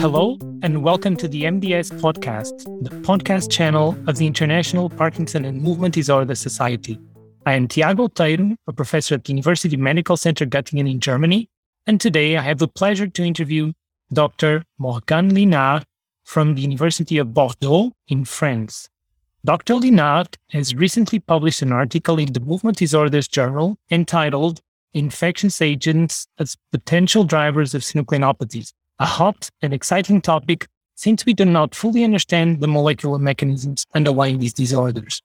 Hello, and welcome to the MDS podcast, the podcast channel of the International Parkinson and Movement Disorder Society. I am Tiago Outeiro, a professor at the University Medical Center Göttingen in Germany, and today I have the pleasure to interview Dr. Morgan Linard from the University of Bordeaux in France. Dr. Linard has recently published an article in the Movement Disorders Journal entitled Infectious Agents as Potential Drivers of Synucleinopathies, a hot and exciting topic since we do not fully understand the molecular mechanisms underlying these disorders.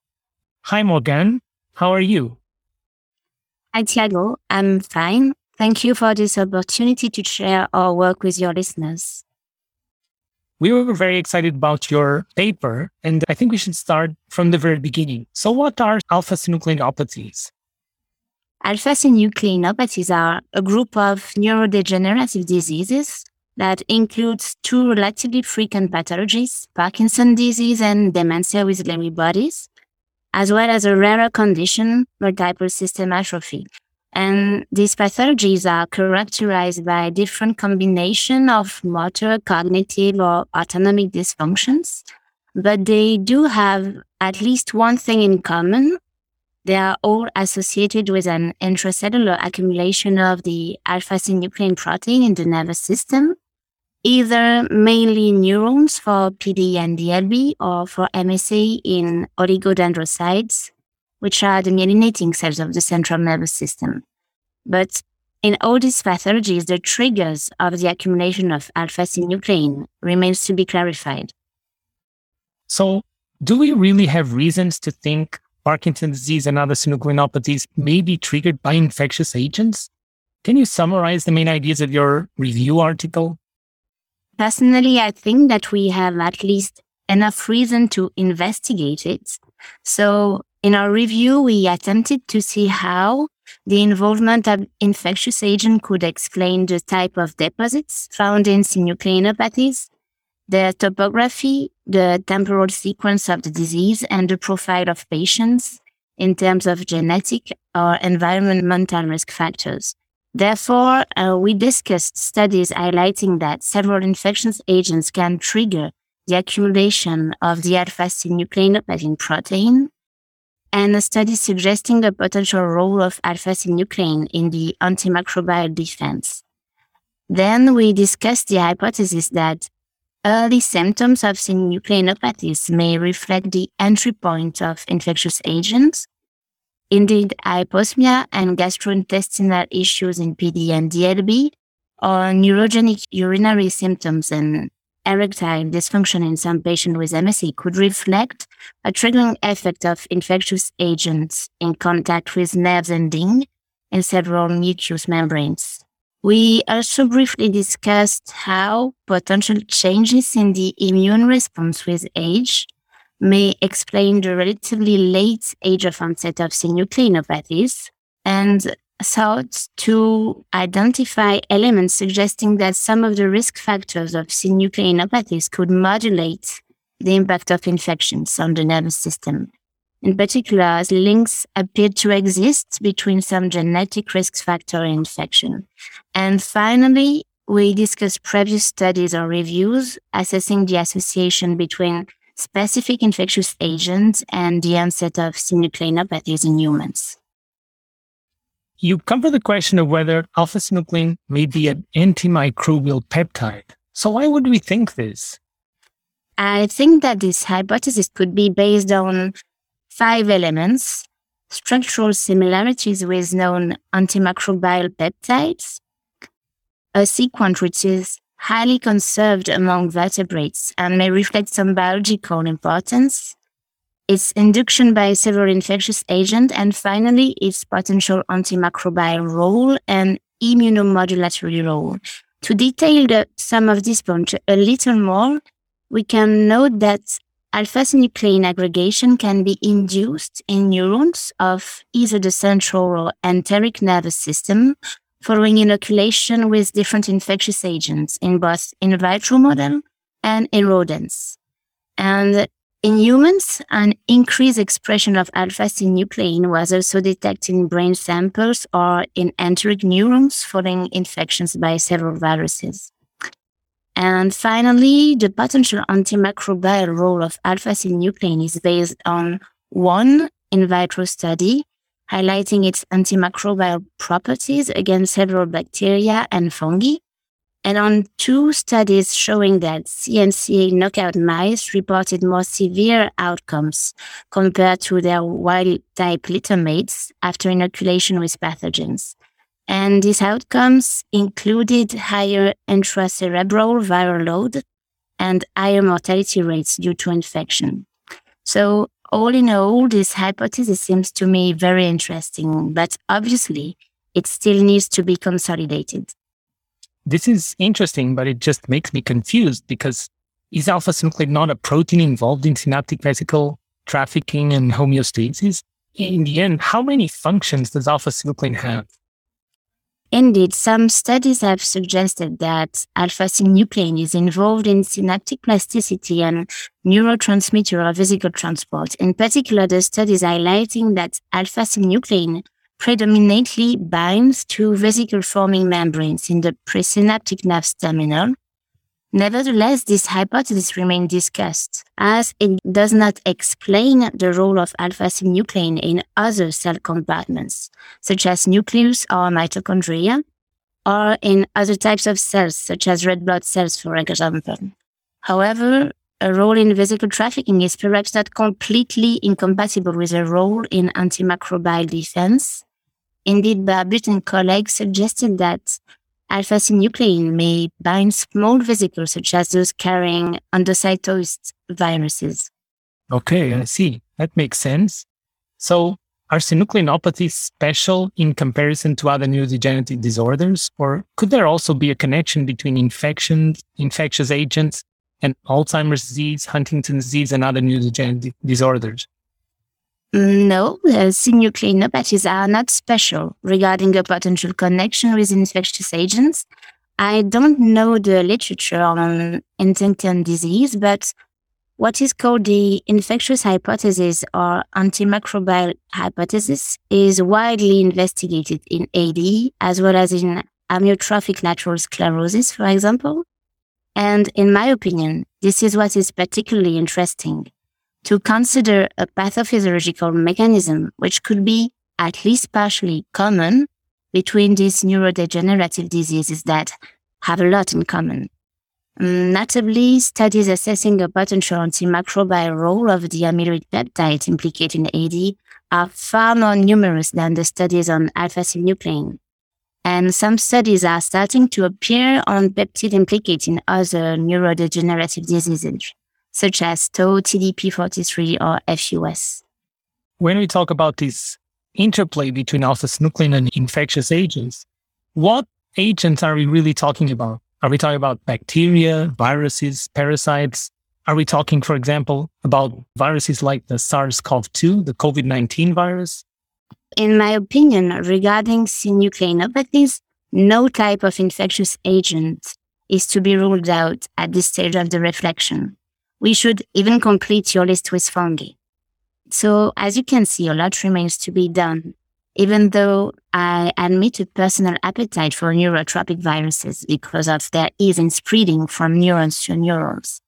Hi, Morgan. How are you? Hi, Tiago. I'm fine. Thank you for this opportunity to share our work with your listeners. We were very excited about your paper, and I think we should start from the very beginning. So, what are alpha synucleinopathies? Alpha synucleinopathies are a group of neurodegenerative diseases that includes two relatively frequent pathologies, Parkinson's disease and dementia with Lewy bodies, as well as a rarer condition, multiple system atrophy, and these pathologies are characterized by different combination of motor, cognitive, or autonomic dysfunctions. But they do have at least one thing in common. They are all associated with an intracellular accumulation of the alpha synuclein protein in the nervous system, either mainly neurons for PD and DLB or for MSA in oligodendrocytes, which are the myelinating cells of the central nervous system. But in all these pathologies, the triggers of the accumulation of alpha synuclein remains to be clarified. So, do we really have reasons to think Parkinson's disease and other synucleinopathies may be triggered by infectious agents? Can you summarize the main ideas of your review article? Personally, I think that we have at least enough reason to investigate it. So, in our review, we attempted to see how the involvement of infectious agent could explain the type of deposits found in synucleinopathies, the topography, the temporal sequence of the disease, and the profile of patients in terms of genetic or environmental risk factors. Therefore, uh, we discussed studies highlighting that several infectious agents can trigger the accumulation of the alpha-synucleinopathy protein and a study suggesting the potential role of alpha-synuclein in the antimicrobial defense. Then we discussed the hypothesis that early symptoms of synucleinopathies may reflect the entry point of infectious agents. Indeed, hyposmia and gastrointestinal issues in PD and DLB or neurogenic urinary symptoms and erectile dysfunction in some patients with MSA could reflect a triggering effect of infectious agents in contact with nerves ending in several mucous membranes. We also briefly discussed how potential changes in the immune response with age may explain the relatively late age of onset of synucleinopathies and sought to identify elements suggesting that some of the risk factors of synucleinopathies could modulate the impact of infections on the nervous system. In particular, links appear to exist between some genetic risk factor and infection. And finally, we discussed previous studies or reviews assessing the association between specific infectious agents and the onset of synucleinopathies in humans. You cover the question of whether alpha synuclein may be an antimicrobial peptide. So, why would we think this? I think that this hypothesis could be based on five elements. Structural similarities with known antimicrobial peptides, a sequence which is highly conserved among vertebrates and may reflect some biological importance, its induction by several infectious agents, and finally, its potential antimicrobial role and immunomodulatory role. To detail the, some of these points a little more, we can note that alpha-synuclein aggregation can be induced in neurons of either the central or enteric nervous system following inoculation with different infectious agents in both in vitro model and in rodents. And In humans, an increased expression of alpha-synuclein was also detected in brain samples or in enteric neurons following infections by several viruses. And finally, the potential antimicrobial role of alpha-synuclein is based on one in vitro study highlighting its antimicrobial properties against several bacteria and fungi, and on two studies showing that SNCA knockout mice reported more severe outcomes compared to their wild type littermates after inoculation with pathogens. And these outcomes included higher intracerebral viral load and higher mortality rates due to infection. So all in all, this hypothesis seems to me very interesting, but obviously it still needs to be consolidated. This is interesting, but it just makes me confused because is alpha synuclein not a protein involved in synaptic vesicle trafficking and homeostasis? In the end, how many functions does alpha synuclein have? Indeed, some studies have suggested that alpha-synuclein is involved in synaptic plasticity and neurotransmitter or vesicle transport. In particular, the studies highlighting that alpha-synuclein predominantly binds to vesicle-forming membranes in the presynaptic nerve terminal, Nevertheless, this hypothesis remains discussed as it does not explain the role of alpha-synuclein in other cell compartments, such as nucleus or mitochondria, or in other types of cells, such as red blood cells, for example. However, a role in vesicle trafficking is perhaps not completely incompatible with a role in antimicrobial defense. Indeed, Barbut and colleagues suggested that Alpha-synuclein may bind small vesicles such as those carrying endocytosed viruses. Okay, I see. That makes sense. So are synucleinopathies special in comparison to other neurodegenerative disorders? Or could there also be a connection between infections, infectious agents, and Alzheimer's disease, Huntington's disease, and other neurodegenerative disorders? No, uh, synucleinopathies are not special regarding a potential connection with infectious agents. I don't know the literature on Huntington disease, but what is called the infectious hypothesis or antimicrobial hypothesis is widely investigated in AD as well as in amyotrophic lateral sclerosis, for example. And in my opinion, this is what is particularly interesting to consider a pathophysiological mechanism which could be at least partially common between these neurodegenerative diseases that have a lot in common. Mm, notably, studies assessing a potential antimicrobial role of the amyloid peptide implicated in AD are far more numerous than the studies on alpha-synuclein. And some studies are starting to appear on peptide implicated in other neurodegenerative diseases such as tau, TDP43, or FUS. When we talk about this interplay between alpha-synuclein and infectious agents, what agents are we really talking about? Are we talking about bacteria, viruses, parasites? Are we talking, for example, about viruses like the SARS-CoV-2, the COVID-19 virus? In my opinion, regarding synucleinopathies, no type of infectious agent is to be ruled out at this stage of the reflection we should even complete your list with fungi. So as you can see, a lot remains to be done, even though I admit a personal appetite for neurotropic viruses because of their ease in spreading from neurons to neurons.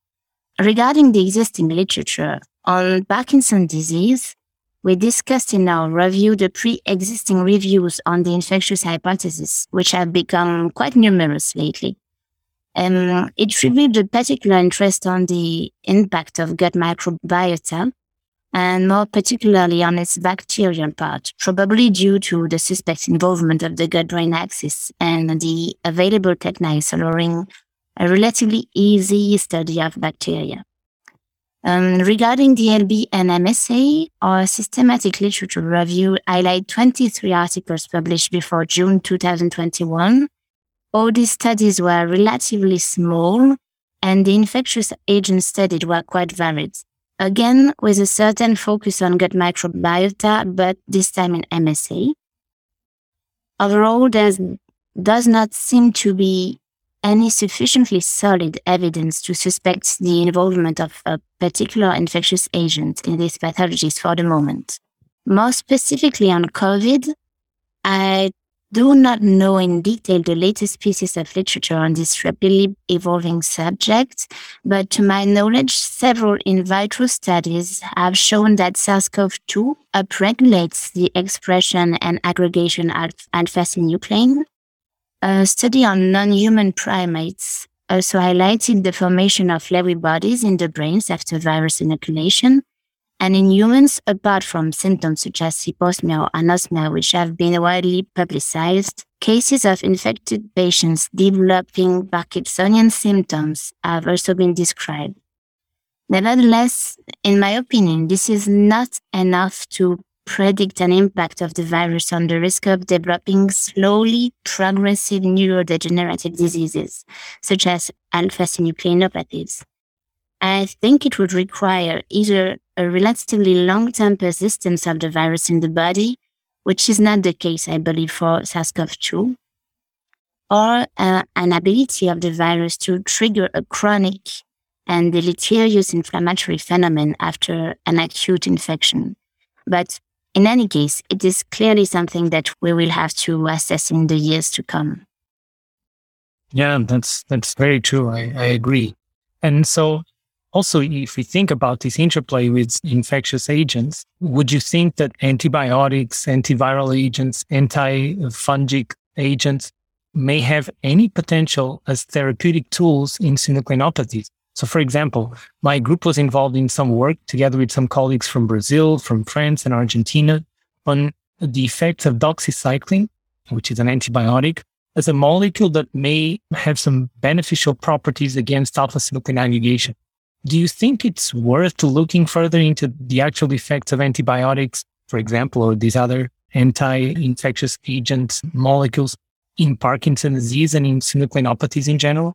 Regarding the existing literature on Parkinson's disease, we discussed in our review the pre-existing reviews on the infectious hypothesis, which have become quite numerous lately. Um, it revealed a particular interest on the impact of gut microbiota and more particularly on its bacterial part, probably due to the suspect involvement of the gut-brain axis and the available techniques allowing a relatively easy study of bacteria. Um, regarding DLB and MSA, our systematic literature review highlight 23 articles published before June 2021 all these studies were relatively small and the infectious agents studied were quite varied. Again, with a certain focus on gut microbiota, but this time in MSA. Overall, there does not seem to be any sufficiently solid evidence to suspect the involvement of a particular infectious agent in these pathologies for the moment. More specifically on COVID, I do not know in detail the latest pieces of literature on this rapidly evolving subject, but to my knowledge, several in vitro studies have shown that SARS-CoV-2 upregulates the expression and aggregation of alpha-synuclein. A study on non-human primates also highlighted the formation of Lewy bodies in the brains after virus inoculation, and in humans, apart from symptoms such as hyposmia or anosmia, which have been widely publicized, cases of infected patients developing Parkinsonian symptoms have also been described. Nevertheless, in my opinion, this is not enough to predict an impact of the virus on the risk of developing slowly progressive neurodegenerative diseases, such as alpha-synucleinopathies. I think it would require either a relatively long-term persistence of the virus in the body, which is not the case, I believe, for SARS-CoV-2, or uh, an ability of the virus to trigger a chronic and deleterious inflammatory phenomenon after an acute infection. But in any case, it is clearly something that we will have to assess in the years to come. Yeah, that's that's very true. I, I agree. And so also, if we think about this interplay with infectious agents, would you think that antibiotics, antiviral agents, anti-fungic agents may have any potential as therapeutic tools in synucleinopathies? So, for example, my group was involved in some work together with some colleagues from Brazil, from France, and Argentina on the effects of doxycycline, which is an antibiotic, as a molecule that may have some beneficial properties against alpha synuclein aggregation. Do you think it's worth looking further into the actual effects of antibiotics, for example, or these other anti-infectious agent molecules in Parkinson's disease and in synucleinopathies in general?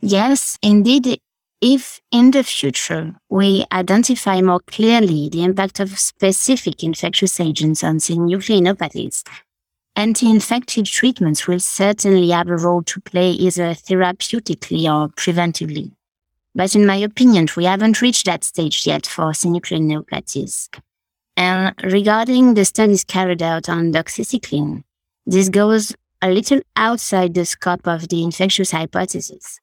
Yes, indeed. If in the future we identify more clearly the impact of specific infectious agents on synucleinopathies, anti-infective treatments will certainly have a role to play either therapeutically or preventively. But in my opinion, we haven't reached that stage yet for synucleinopathies. And regarding the studies carried out on doxycycline, this goes a little outside the scope of the infectious hypothesis.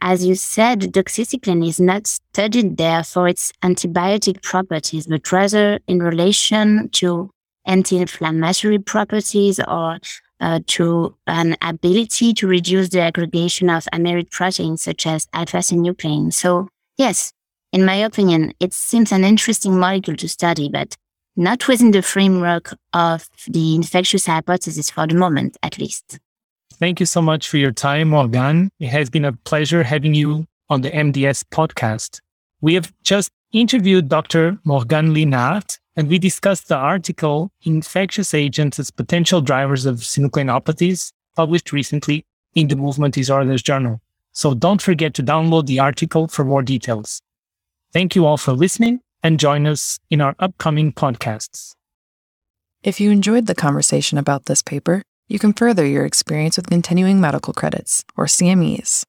As you said, doxycycline is not studied there for its antibiotic properties, but rather in relation to anti-inflammatory properties or uh, to an ability to reduce the aggregation of amyloid proteins such as alpha-synuclein. So yes, in my opinion, it seems an interesting molecule to study, but not within the framework of the infectious hypothesis for the moment, at least. Thank you so much for your time, Morgan. It has been a pleasure having you on the MDS podcast. We have just interviewed Dr. Morgan Linard, and we discussed the article Infectious Agents as Potential Drivers of Synucleinopathies, published recently in the Movement Disorders Journal. So don't forget to download the article for more details. Thank you all for listening and join us in our upcoming podcasts. If you enjoyed the conversation about this paper, you can further your experience with continuing medical credits, or CMEs.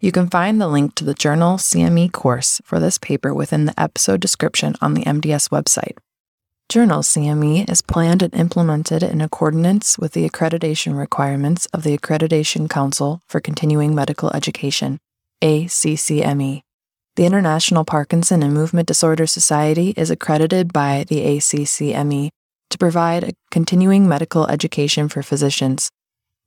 You can find the link to the journal CME course for this paper within the episode description on the MDS website. Journal CME is planned and implemented in accordance with the accreditation requirements of the Accreditation Council for Continuing Medical Education, ACCME. The International Parkinson and Movement Disorder Society is accredited by the ACCME to provide a continuing medical education for physicians.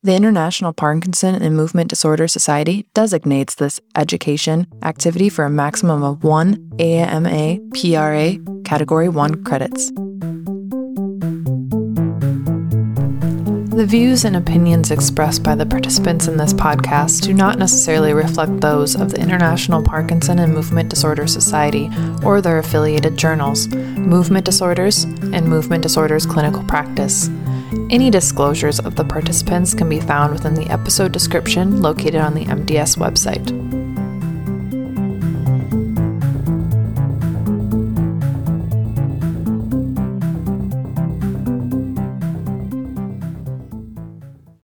The International Parkinson and Movement Disorder Society designates this education activity for a maximum of one AMA PRA Category 1 credits. The views and opinions expressed by the participants in this podcast do not necessarily reflect those of the International Parkinson and Movement Disorder Society or their affiliated journals, Movement Disorders and Movement Disorders Clinical Practice. Any disclosures of the participants can be found within the episode description located on the MDS website.